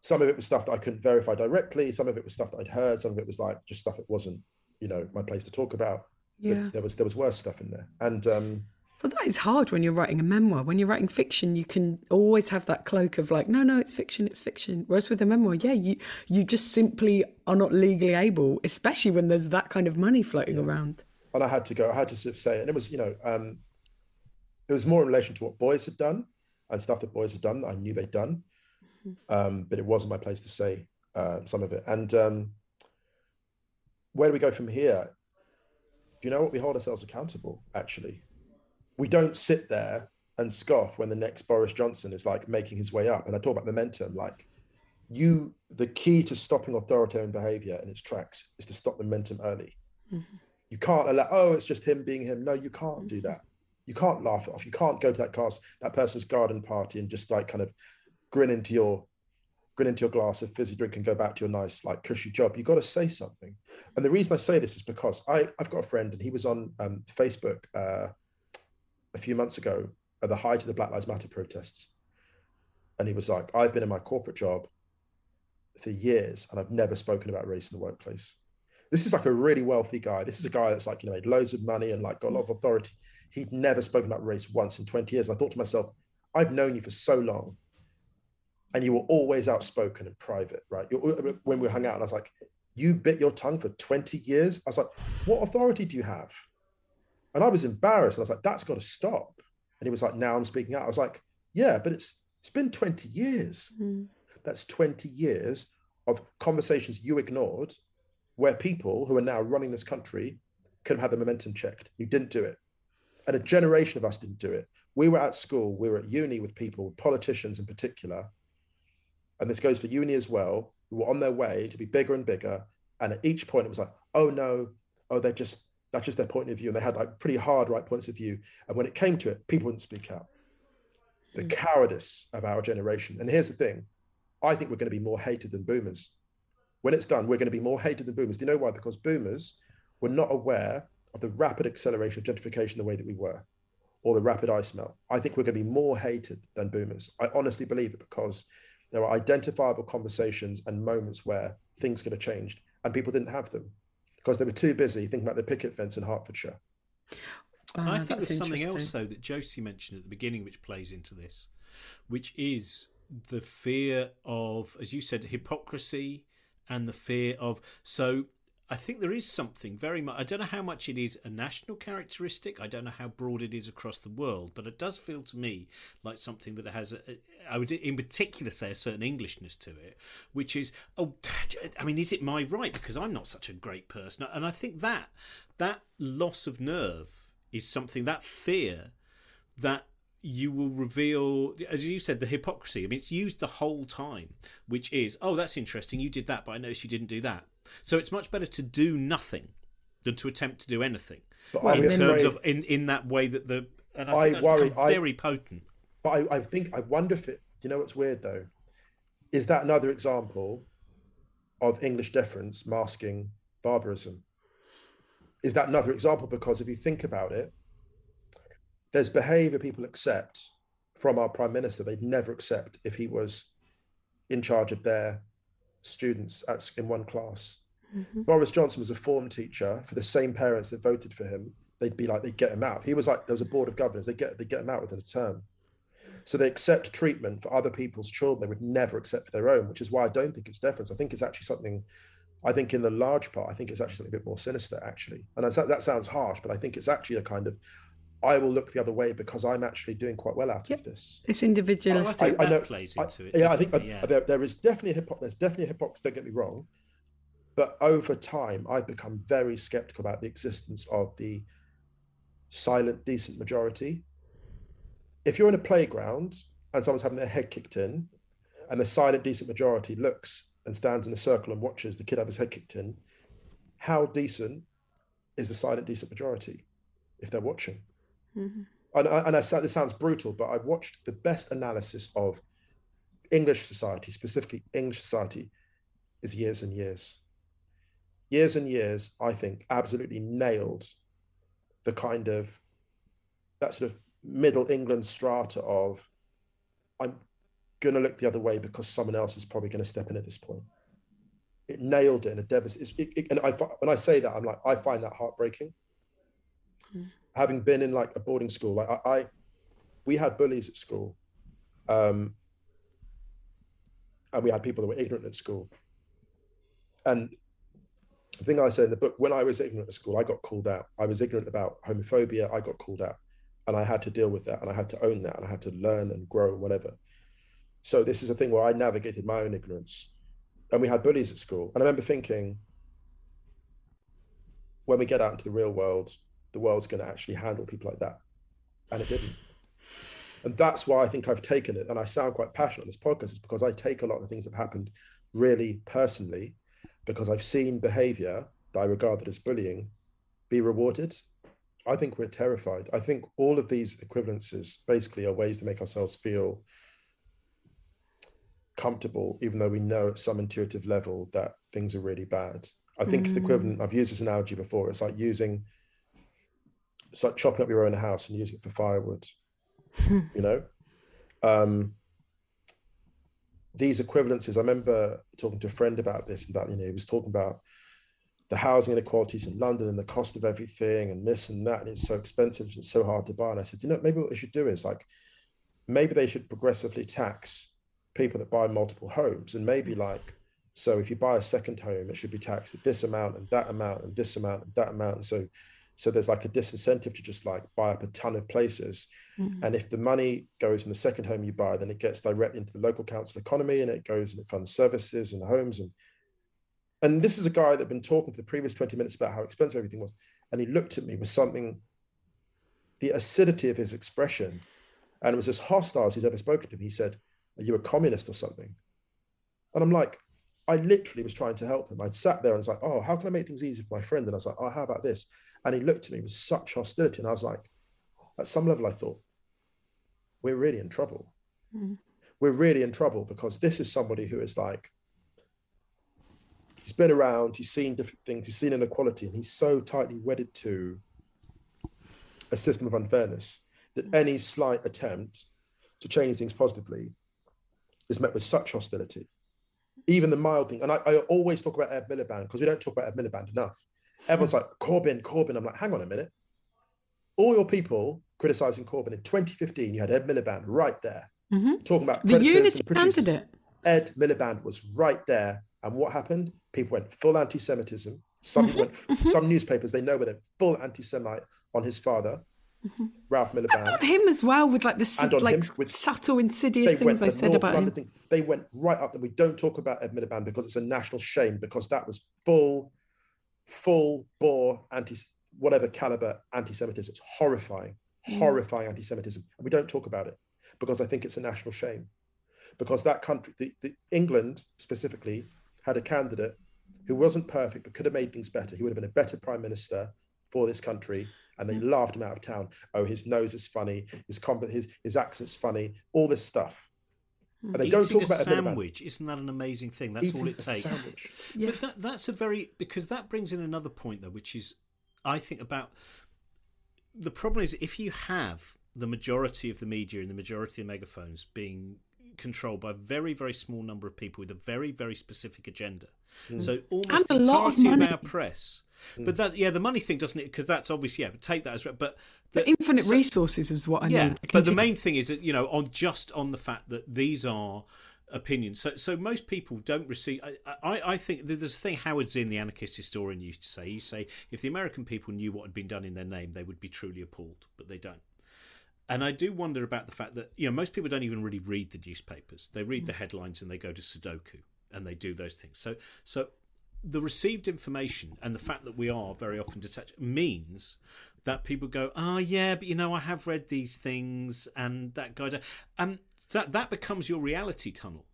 S2: some of it was stuff that I couldn't verify directly. Some of it was stuff that I'd heard. Some of it was like just stuff that wasn't, you know, my place to talk about. But
S3: Yeah.
S2: there was there was worse stuff in there. And um,
S3: Well, that is hard when you're writing a memoir. When you're writing fiction, you can always have that cloak of like, no, no, it's fiction, it's fiction. Whereas with a memoir, yeah, you you just simply are not legally able, especially when there's that kind of money floating around.
S2: and I had to go. I had to sort of say. And it was, you know, um, it was more in relation to what boys had done and stuff that boys had done that I knew they'd done. Um, but it wasn't my place to say uh, some of it. And um, where do we go from here? do you know what? We hold ourselves accountable, actually. We don't sit there and scoff when the next Boris Johnson is like making his way up. And I talk about momentum, like you, the key to stopping authoritarian behavior in its tracks is to stop momentum early. Mm-hmm. You can't allow, oh, it's just him being him. No, you can't do that. You can't laugh it off. You can't go to that cast, that person's garden party and just like kind of grin into your grin into your glass of fizzy drink and go back to your nice, like cushy job. You've got to say something. And the reason I say this is because I, I've got a friend and he was on um, Facebook uh, a few months ago at the height of the Black Lives Matter protests. And he was like, I've been in my corporate job for years and I've never spoken about race in the workplace. This is like a really wealthy guy. This is a guy that's like, you know, made loads of money and like got a lot of authority. He'd never spoken about race once in 20 years. And I thought to myself, I've known you for so long and you were always outspoken and private, right? You're, when we hung out, and I was like, you bit your tongue for 20 years. I was like, what authority do you have? And I was embarrassed. I was like, that's got to stop. And he was like, now I'm speaking out. I was like, yeah, but it's it's been 20 years. Mm. That's 20 years of conversations you ignored where people who are now running this country could have had the momentum checked. You didn't do it. And a generation of us didn't do it. We were at school, we were at uni with people, politicians in particular, and this goes for uni as well, who were on their way to be bigger and bigger. And at each point, it was like, oh no, oh, they're just, that's just their point of view. And they had like pretty hard right points of view. And when it came to it, people wouldn't speak out. The mm. cowardice of our generation. And here's the thing I think we're going to be more hated than boomers. When it's done, we're going to be more hated than boomers. Do you know why? Because boomers were not aware of the rapid acceleration of gentrification the way that we were, or the rapid ice melt. I think we're going to be more hated than boomers. I honestly believe it because there are identifiable conversations and moments where things could have changed and people didn't have them because they were too busy thinking about the picket fence in Hertfordshire.
S4: Uh, I think there's something else though that Josie mentioned at the beginning which plays into this, which is the fear of, as you said, hypocrisy and the fear of so I think there is something very much. I don't know how much it is a national characteristic. I don't know how broad it is across the world, but it does feel to me like something that has, I would in particular say, a certain Englishness to it, which is, oh, I mean, is it my right because I'm not such a great person? And I think that that loss of nerve is something that fear that you will reveal, as you said, the hypocrisy. I mean, it's used the whole time, which is, oh, that's interesting. You did that, but I noticed you didn't do that. So it's much better to do nothing than to attempt to do anything. But in terms of in, in that way that the and I, I worry very I, potent.
S2: But I, I think I wonder if it. You know what's weird though, is that another example of English deference masking barbarism? Is that another example? Because if you think about it, there's behaviour people accept from our prime minister they'd never accept if he was in charge of their students at, in one class. Mm-hmm. Boris Johnson was a form teacher for the same parents that voted for him. They'd be like, they'd get him out. He was like, there was a board of governors. They get they get him out within a term. So they accept treatment for other people's children they would never accept for their own, which is why I don't think it's deference. I think it's actually something. I think in the large part, I think it's actually something a bit more sinister, actually. And that sounds harsh, but I think it's actually a kind of I will look the other way because I'm actually doing quite well out yep. of this.
S3: It's individualistic.
S4: Oh, I, I, I know, plays into it.
S2: Yeah, I think yeah. There, there is definitely a hypocr- there's definitely a hypocrisy. Don't get me wrong, but over time, I've become very skeptical about the existence of the silent, decent majority. If you're in a playground and someone's having their head kicked in, and the silent, decent majority looks and stands in a circle and watches the kid have his head kicked in, how decent is the silent, decent majority if they're watching? Mm-hmm. And, and I, this sounds brutal, but I've watched the best analysis of English society, specifically English society, is years and years. Years and years, I think, absolutely nailed the kind of that sort of middle England strata of I'm going to look the other way because someone else is probably going to step in at this point. It nailed it in a devastating. And I, when I say that, I'm like, I find that heartbreaking. Mm having been in like a boarding school, like I, I we had bullies at school, um, and we had people that were ignorant at school. And the thing I say in the book, when I was ignorant at school, I got called out. I was ignorant about homophobia. I got called out, and I had to deal with that, and I had to own that, and I had to learn and grow and whatever. So this is a thing where I navigated my own ignorance, and we had bullies at school. And I remember thinking, when we get out into the real world, the world's going to actually handle people like that. And it didn't. And that's why I think I've taken it. And I sound quite passionate on this podcast, is because I take a lot of the things that have happened really personally, because I've seen behavior that I regarded as bullying be rewarded. I think we're terrified. I think all of these equivalences basically are ways to make ourselves feel comfortable, even though we know at some intuitive level that things are really bad. I think mm. it's the equivalent. Mm. I've used this analogy before. It's like using, it's like chopping up your own house and using it for firewood. you know, um, these equivalences. I remember talking to a friend about this. About you know, he was talking about the housing inequalities in London and the cost of everything and this and that, and it's so expensive and so hard to buy. And I said, you know, maybe what they should do is like, maybe they should progressively tax people that buy multiple homes and maybe like so if you buy a second home it should be taxed at this amount and that amount and this amount and that amount and so so there's like a disincentive to just like buy up a ton of places mm-hmm. and if the money goes from the second home you buy then it gets directly into the local council economy and it goes and it funds services and the homes and and this is a guy that had been talking for the previous 20 minutes about how expensive everything was and he looked at me with something the acidity of his expression and it was as hostile as he's ever spoken to me he said are you a communist or something? And I'm like, I literally was trying to help him. I'd sat there and was like, oh, how can I make things easy for my friend? And I was like, oh, how about this? And he looked at me with such hostility. And I was like, at some level, I thought, we're really in trouble. Mm. We're really in trouble because this is somebody who is like, he's been around, he's seen different things, he's seen inequality, and he's so tightly wedded to a system of unfairness that any slight attempt to change things positively is met with such hostility. Even the mild thing, and I, I always talk about Ed Miliband because we don't talk about Ed Miliband enough. Everyone's like Corbyn, Corbyn. I'm like, hang on a minute. All your people criticizing Corbyn in 2015, you had Ed Miliband right there mm-hmm. talking about
S3: the unity candidate.
S2: Ed Miliband was right there, and what happened? People went full anti-Semitism. Some mm-hmm. went, mm-hmm. some newspapers they know where they're full anti-Semite on his father. Mm-hmm. Ralph Miliband. And
S3: on him as well, with like the like with, subtle, insidious things they said about London him. Thing,
S2: they went right up there. We don't talk about Ed Miliband because it's a national shame because that was full, full bore anti whatever caliber anti-Semitism. It's horrifying, mm. horrifying anti-Semitism, and we don't talk about it because I think it's a national shame. Because that country, the, the England specifically, had a candidate who wasn't perfect but could have made things better. He would have been a better prime minister for this country and they laughed him out of town. Oh, his nose is funny, his his his accent's funny, all this stuff.
S4: And they Eating don't talk a about sandwich. Isn't that an amazing thing? That's Eating all it takes. Yeah. But that, that's a very because that brings in another point though, which is I think about the problem is if you have the majority of the media and the majority of megaphones being controlled by a very very small number of people with a very very specific agenda. Mm. So almost the entirety of, of our press Mm. But that, yeah, the money thing doesn't it? Because that's obvious. Yeah, but take that as but the,
S3: but infinite so, resources is what I yeah, mean.
S4: But the main thing is that you know, on just on the fact that these are opinions. So, so most people don't receive. I, I, I think there's a thing Howard Zinn, the anarchist historian, used to say. He say if the American people knew what had been done in their name, they would be truly appalled, but they don't. And I do wonder about the fact that you know most people don't even really read the newspapers. They read mm. the headlines and they go to Sudoku and they do those things. So, so the received information and the fact that we are very often detached means that people go, oh yeah, but you know, I have read these things and that guy, and that that becomes your reality tunnel.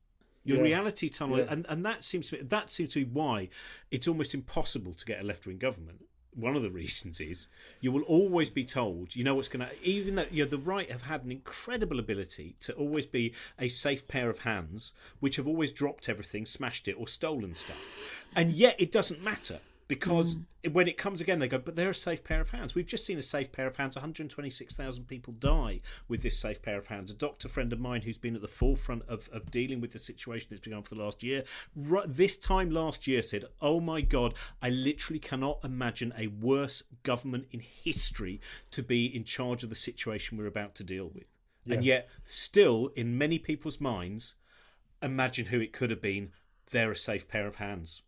S4: Your yeah. reality tunnel, yeah. and, and that seems to be that seems to be why it's almost impossible to get a left wing government one of the reasons is you will always be told, you know what's going to, even though you know, the right have had an incredible ability to always be a safe pair of hands, which have always dropped everything, smashed it, or stolen stuff. And yet it doesn't matter because mm. when it comes again, they go, but they're a safe pair of hands. We've just seen a safe pair of hands. 126,000 people die with this safe pair of hands. A doctor friend of mine who's been at the forefront of, of dealing with the situation that's been on for the last year, right, this time last year said, Oh my God, I literally cannot imagine a worse government in history to be in charge of the situation we're about to deal with. Yeah. And yet, still, in many people's minds, imagine who it could have been. They're a safe pair of hands.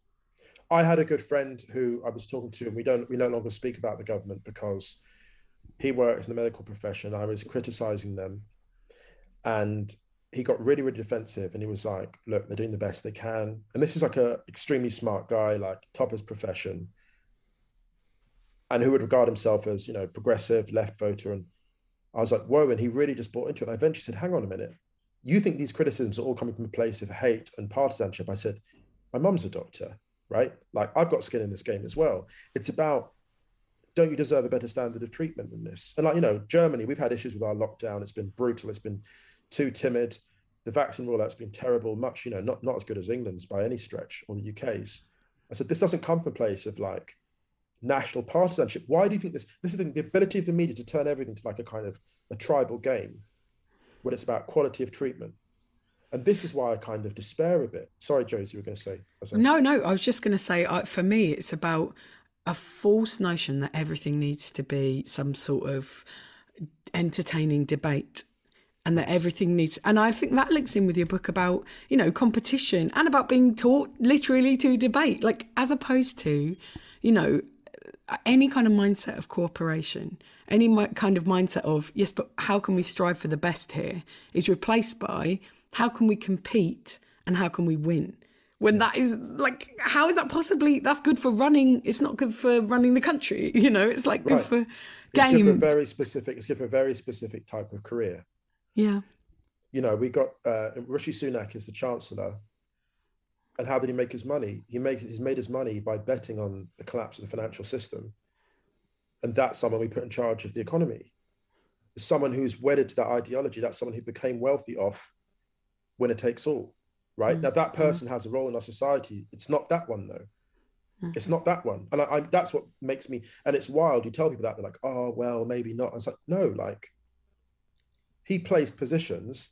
S2: I had a good friend who I was talking to, and we don't we no longer speak about the government because he works in the medical profession. I was criticizing them, and he got really really defensive, and he was like, "Look, they're doing the best they can." And this is like a extremely smart guy, like top of his profession. and who would regard himself as you know progressive left voter and i was like whoa and he really just bought into it and i eventually said hang on a minute you think these criticisms are all coming from a place of hate and partisanship i said my mum's a doctor right like i've got skin in this game as well it's about don't you deserve a better standard of treatment than this and like you know germany we've had issues with our lockdown it's been brutal it's been too timid the vaccine rollout's been terrible much you know not, not as good as england's by any stretch or the uk's i said this doesn't come from a place of like national partisanship. Why do you think this? This is the, the ability of the media to turn everything to like a kind of a tribal game when it's about quality of treatment. And this is why I kind of despair a bit. Sorry, Josie, you were going to say.
S3: No, no, I was just going to say, for me, it's about a false notion that everything needs to be some sort of entertaining debate and that everything needs and i think that links in with your book about you know competition and about being taught literally to debate like as opposed to you know any kind of mindset of cooperation, any kind of mindset of, yes, but how can we strive for the best here, is replaced by how can we compete and how can we win? When that is like, how is that possibly? That's good for running. It's not good for running the country. You know, it's like good right. for games. It's
S2: good for very specific. It's good for a very specific type of career.
S3: Yeah.
S2: You know, we got uh, Rishi Sunak is the chancellor, and how did he make his money? He make he's made his money by betting on the collapse of the financial system, and that's someone we put in charge of the economy. Someone who's wedded to that ideology. That's someone who became wealthy off winner takes all, right? Mm-hmm. Now that person has a role in our society. It's not that one though. Mm-hmm. It's not that one, and I, I, that's what makes me. And it's wild. You tell people that they're like, "Oh, well, maybe not." And it's like, no, like he placed positions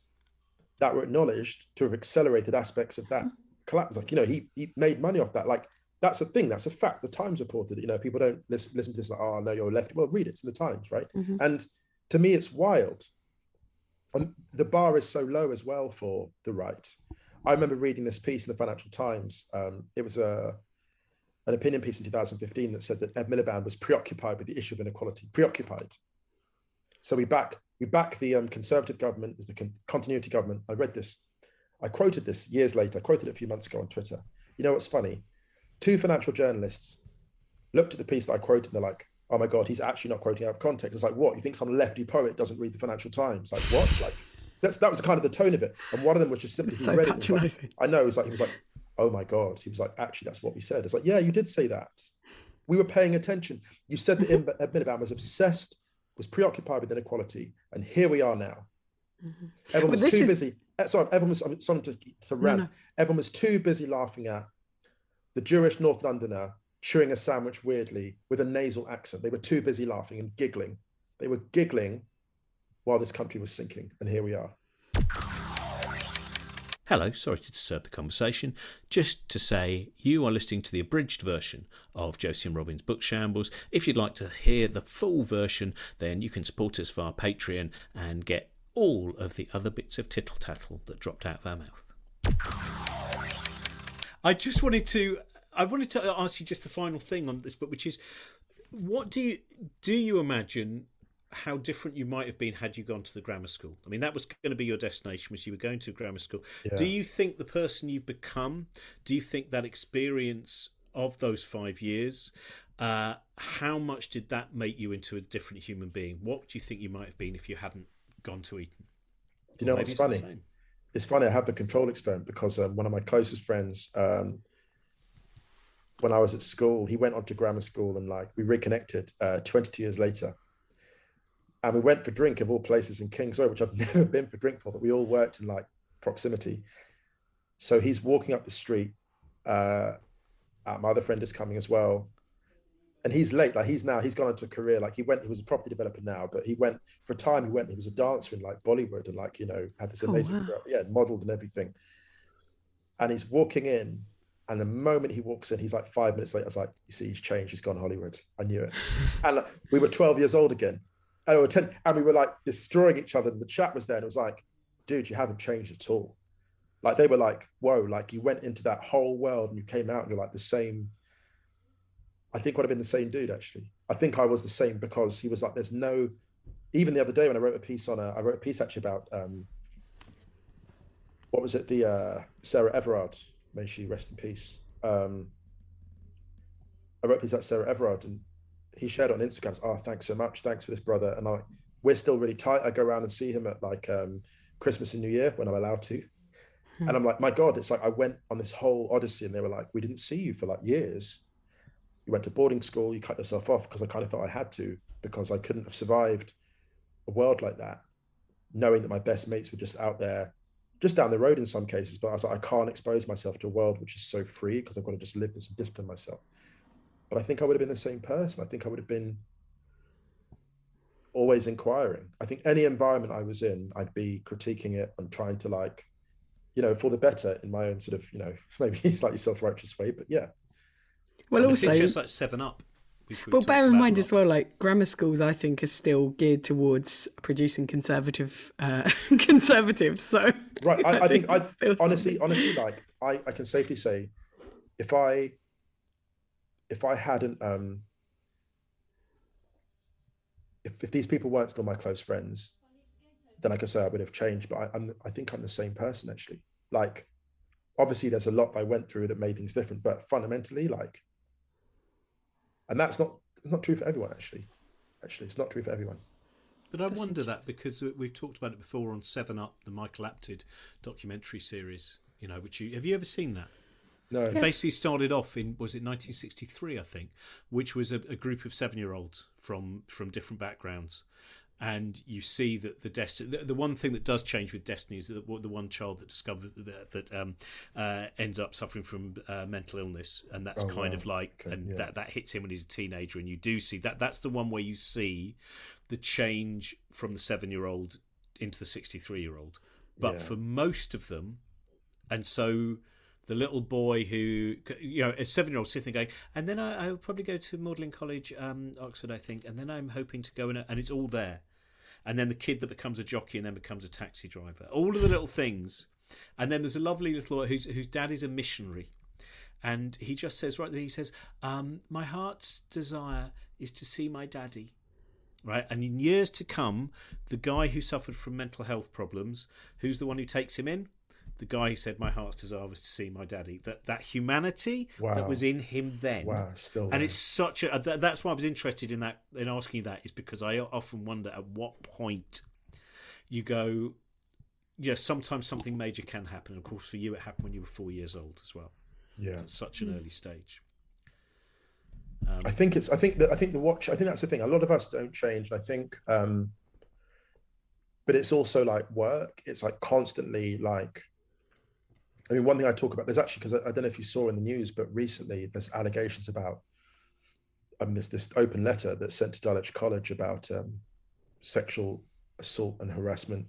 S2: that were acknowledged to have accelerated aspects of that collapse. Like, you know, he he made money off that. Like, that's a thing. That's a fact. The Times reported it. You know, people don't listen, listen to this like, oh no, you're left. Well, read it. It's in the Times, right? Mm-hmm. And to me, it's wild. And the bar is so low as well for the right. I remember reading this piece in the Financial Times. Um, it was a an opinion piece in 2015 that said that Ed Miliband was preoccupied with the issue of inequality. Preoccupied. So we back we back the um, Conservative government as the con- continuity government. I read this I quoted this years later. I quoted it a few months ago on Twitter. You know what's funny? Two financial journalists looked at the piece that I quoted and they're like, oh my God, he's actually not quoting out of context. It's like, what? You think some lefty poet doesn't read the Financial Times? Like, what? Like, that's, that was kind of the tone of it. And one of them was just simply,
S3: so patronizing.
S2: Like, I know. It was like, he was like, oh my God. He was like, actually, that's what we said. It's like, yeah, you did say that. We were paying attention. You said that Miliband was obsessed, was preoccupied with inequality. And here we are now. Mm-hmm. Everyone was too is... busy. Uh, sorry, everyone was sorry to, to rant. No, no. Everyone was too busy laughing at the Jewish North Londoner chewing a sandwich weirdly with a nasal accent. They were too busy laughing and giggling. They were giggling while this country was sinking, and here we are.
S4: Hello, sorry to disturb the conversation. Just to say, you are listening to the abridged version of Josie and Robin's Book Shambles. If you'd like to hear the full version, then you can support us via Patreon and get all of the other bits of tittle tattle that dropped out of our mouth. I just wanted to. I wanted to ask you just the final thing on this book, which is, what do you do? You imagine how different you might have been had you gone to the grammar school. I mean, that was going to be your destination, was you were going to grammar school. Yeah. Do you think the person you've become? Do you think that experience of those five years? Uh, how much did that make you into a different human being? What do you think you might have been if you hadn't gone to Eton.
S2: You know it's funny? It's funny. I have the control experiment because um, one of my closest friends, um, when I was at school, he went on to grammar school and like we reconnected uh, 22 years later. And we went for drink of all places in Kingsway, which I've never been for drink for, but we all worked in like proximity. So he's walking up the street. Uh, my other friend is coming as well and he's late. Like he's now he's gone into a career. Like he went, he was a property developer now, but he went for a time. He went. He was a dancer in like Bollywood and like you know had this oh, amazing oh, wow. Yeah, modelled and everything. And he's walking in, and the moment he walks in, he's like five minutes later. I was like, you see, he's changed. He's gone Hollywood. I knew it. and like, we were twelve years old again. And we, were 10, and we were like destroying each other. And the chat was there, and it was like, dude, you haven't changed at all. Like they were like, whoa, like you went into that whole world and you came out and you're like the same I think I'd have been the same dude actually. I think I was the same because he was like, there's no. Even the other day when I wrote a piece on a, I wrote a piece actually about um, what was it? The uh, Sarah Everard, may she rest in peace. Um, I wrote a piece about Sarah Everard, and he shared on Instagram, oh, thanks so much. Thanks for this, brother. And I, we're still really tight. I go around and see him at like um, Christmas and New Year when I'm allowed to. And I'm like, my God, it's like I went on this whole odyssey and they were like, we didn't see you for like years. You went to boarding school, you cut yourself off because I kind of felt I had to because I couldn't have survived a world like that, knowing that my best mates were just out there, just down the road in some cases. But I was like, I can't expose myself to a world which is so free because I've got to just live this and discipline myself. But I think I would have been the same person. I think I would have been always inquiring. I think any environment I was in, I'd be critiquing it and trying to like, you know, for the better in my own sort of, you know, maybe slightly self-righteous way, but yeah.
S3: Well,
S4: It's
S3: also,
S4: just like Seven Up.
S3: Well, bear in mind as well, like grammar schools, I think are still geared towards producing conservative uh, conservatives. So,
S2: Right. I, I think I honestly,
S3: something.
S2: honestly, like I, I can safely say, if I, if I hadn't, um, if, if these people weren't still my close friends, then I could say I would have changed. But I, I'm, I think I'm the same person actually. Like, obviously, there's a lot I went through that made things different, but fundamentally, like, and that's not it's not true for everyone actually. Actually, it's not true for everyone.
S4: But I wonder that because we've talked about it before on Seven Up, the Michael Apted documentary series. You know, which you have you ever seen that?
S2: No,
S4: It basically started off in was it 1963 I think, which was a, a group of seven year olds from from different backgrounds, and you see that the destiny. The, the one thing that does change with Destiny is that the, the one child that discovered that, that um, uh, ends up suffering from uh, mental illness, and that's
S2: Oh,
S4: kind
S2: wow.
S4: of like,
S2: Okay,
S4: and
S2: yeah.
S4: that that hits him when he's a teenager, and you do see that. That's the one where you see the change from the seven year old into the 63 year old. But
S2: Yeah.
S4: for most of them, and so the little boy who, you know, a seven year old sitting going, and then I, I'll probably go to Magdalen College, um, Oxford, I think, and then I'm hoping to go in, a, and it's all there. And then the kid that becomes a jockey and then becomes a taxi driver. All of the little things. And then there's a lovely little whose whose dad is a missionary, and he just says right there, he says, um, "My heart's desire is to see my daddy." Right, and in years to come, the guy who suffered from mental health problems, who's the one who takes him in? The guy who said, "My heart's desire was to see my daddy." That that humanity that was in him then,
S2: wow, still.
S4: and
S2: there.
S4: it's such a. Uh, that, that's why I was interested in that in asking you that is because I often wonder at what point you go. Yes, sometimes something major can happen. Of course, for you, it happened when you were four years old as well.
S2: yeah.
S4: At such an hmm. early stage.
S2: I um, think it's. I think that. I think the watch. I think that's the thing. A lot of us don't change. I think, um, but it's also like work. It's like constantly like. I mean, one thing I talk about. There's actually because I, I don't know if you saw in the news, but recently there's allegations about. Um, this this open letter that's sent to Dulwich College about um, sexual assault and harassment.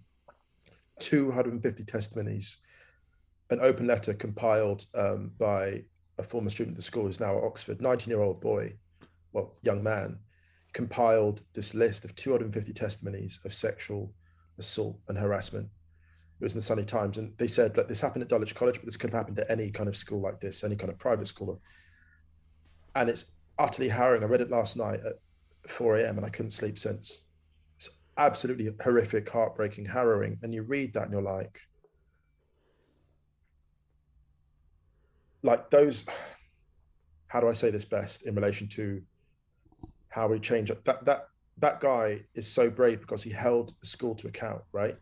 S2: 250 testimonies. An open letter compiled um, by a former student at the school who's now at Oxford, 19 year old boy, well, young man, compiled this list of 250 testimonies of sexual assault and harassment. It was in the Sunday Times, and they said, look, this happened at Dulwich College, but this could have happened at any kind of school like this, any kind of private school. And it's utterly harrowing. I read it last night at 4 a.m. and I couldn't sleep since. It's absolutely horrific, heartbreaking, harrowing. And you read that and you're like, like those how do i say this best in relation to how we change it that that that guy is so brave because he held the school to account right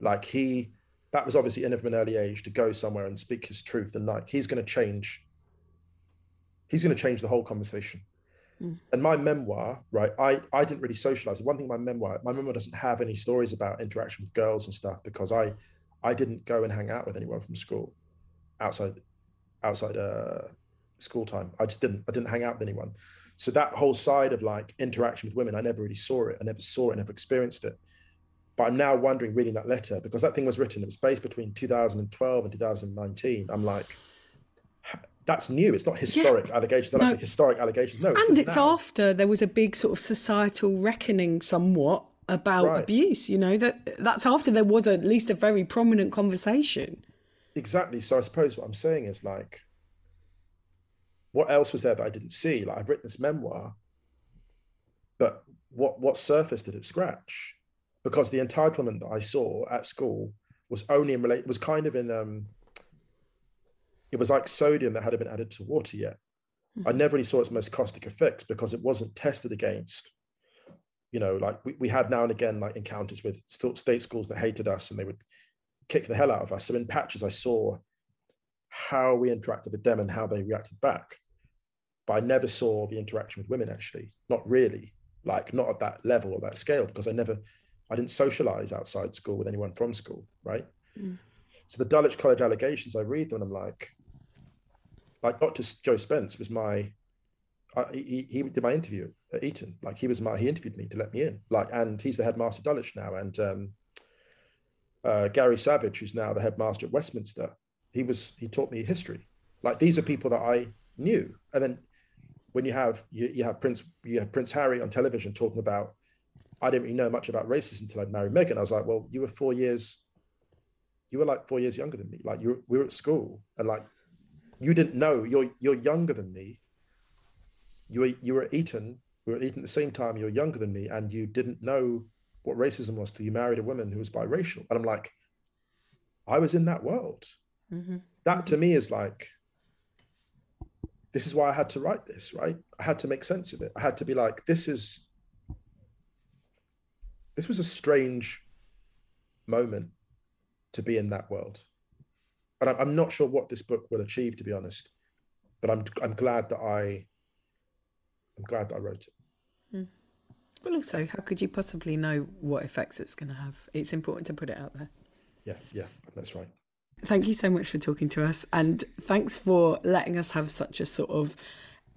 S2: like he that was obviously in from an early age to go somewhere and speak his truth and like he's going to change he's going to change the whole conversation and my memoir right i i didn't really socialize the one thing my memoir my memoir doesn't have any stories about interaction with girls and stuff because i i didn't go and hang out with anyone from school outside outside uh, school time. I just didn't. I didn't hang out with anyone. So that whole side of like interaction with women, I never really saw it. I never saw it. I never experienced it. But I'm now wondering, reading that letter, because that thing was written. It was based between 2012 and 2019. I'm like, that's new. It's not historic allegations. That's
S3: No.
S2: a historic allegation. No,
S3: and it's
S2: now.
S3: after there was a big sort of societal reckoning somewhat about
S2: Right.
S3: abuse you know that that's after there was at least a very prominent conversation
S2: exactly so i suppose what i'm saying is like what else was there that i didn't see like i've written this memoir but what what surface did it scratch because the entitlement that i saw at school was only in relate was kind of in um it was like sodium that hadn't been added to water yet I never really saw its most caustic effects because it wasn't tested against, you know, like we, we had now and again like encounters with state schools that hated us and they would kick the hell out of us. So in patches, I saw how we interacted with them and how they reacted back. But I never saw the interaction with women actually, not really, like not at that level or that scale, because I never, I didn't socialize outside school with anyone from school, right? Mm. So the Dulwich College allegations, I read them and I'm like, like Dr. Joe Spence was my, he, he did my interview at Eton. Like he was my, he interviewed me to let me in. Like, and he's the headmaster of Dulwich now. And um, uh, Gary Savage, who's now the headmaster at Westminster, he was he taught me history. Like these are people that I knew. And then when you have you, you have Prince you have Prince Harry on television talking about I didn't really know much about racism until I'd married Meghan. I was like, well, you were four years, you were like four years younger than me. Like you we were at school and like you didn't know you're you're younger than me. You were you were at Eton, we were at Eton at the same time, you're younger than me, and you didn't know what racism was till you married a woman who was biracial. And I'm like, I was in that world. Mm-hmm. That to me is like, this is why I had to write this, right? I had to make sense of it. I had to be like, this is, this was a strange moment to be in that world. And I'm not sure what this book will achieve, to be honest. But I'm I'm glad that I I'm glad that I wrote it.
S3: Mm. Well, also, how could you possibly know what effects it's going to have? It's important to put it out there.
S2: Yeah, yeah, that's right.
S3: Thank you so much for talking to us. And thanks for letting us have such a sort of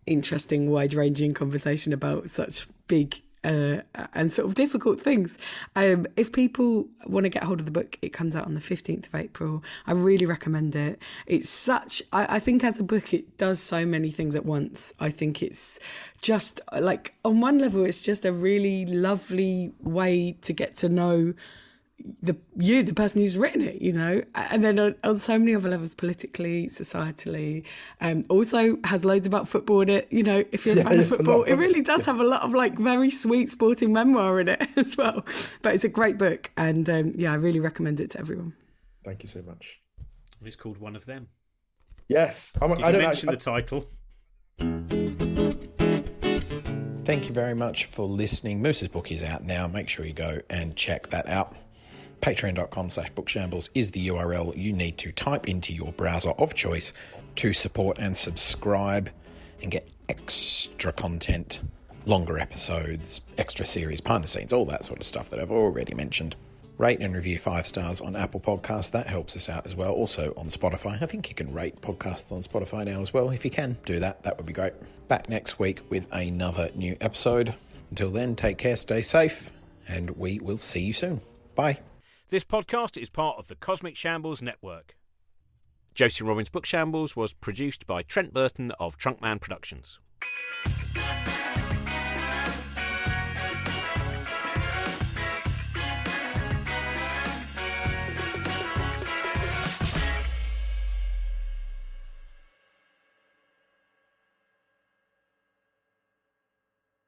S3: interesting, wide ranging conversation about such big uh, and sort of difficult things. Um, if people want to get hold of the book, it comes out on the 15th of April. I really recommend it. It's such, I, I think as a book, it does so many things at once. I think it's just like, on one level, it's just a really lovely way to get to know the you, the person who's written it, you know, and then on, on so many other levels, politically, societally, um, also has loads about football in it. You know, if you're a fan of football, it really does yeah. have a lot of like very sweet sporting memoir in it as well. But it's a great book, and um, yeah, I really recommend it to everyone.
S2: Thank you so much.
S4: It's called One of Them.
S2: Yes,
S4: I'm, Did I don't mention I, the title.
S1: Thank you very much for listening. Musa's book is out now. Make sure you go and check that out patreon.com slash bookshambles is the URL you need to type into your browser of choice to support and subscribe and get extra content, longer episodes, extra series, behind the scenes, all that sort of stuff that I've already mentioned. Rate and review five stars on Apple Podcasts. That helps us out as well. Also on Spotify. I think you can rate podcasts on Spotify now as well. If you can, do that. That would be great. Back next week with another new episode. Until then, take care, stay safe, and we will see you soon. Bye.
S4: This podcast is part of the Cosmic Shambles Network. Josie Robin's Book Shambles was produced by Trent Burton of Trunkman Productions.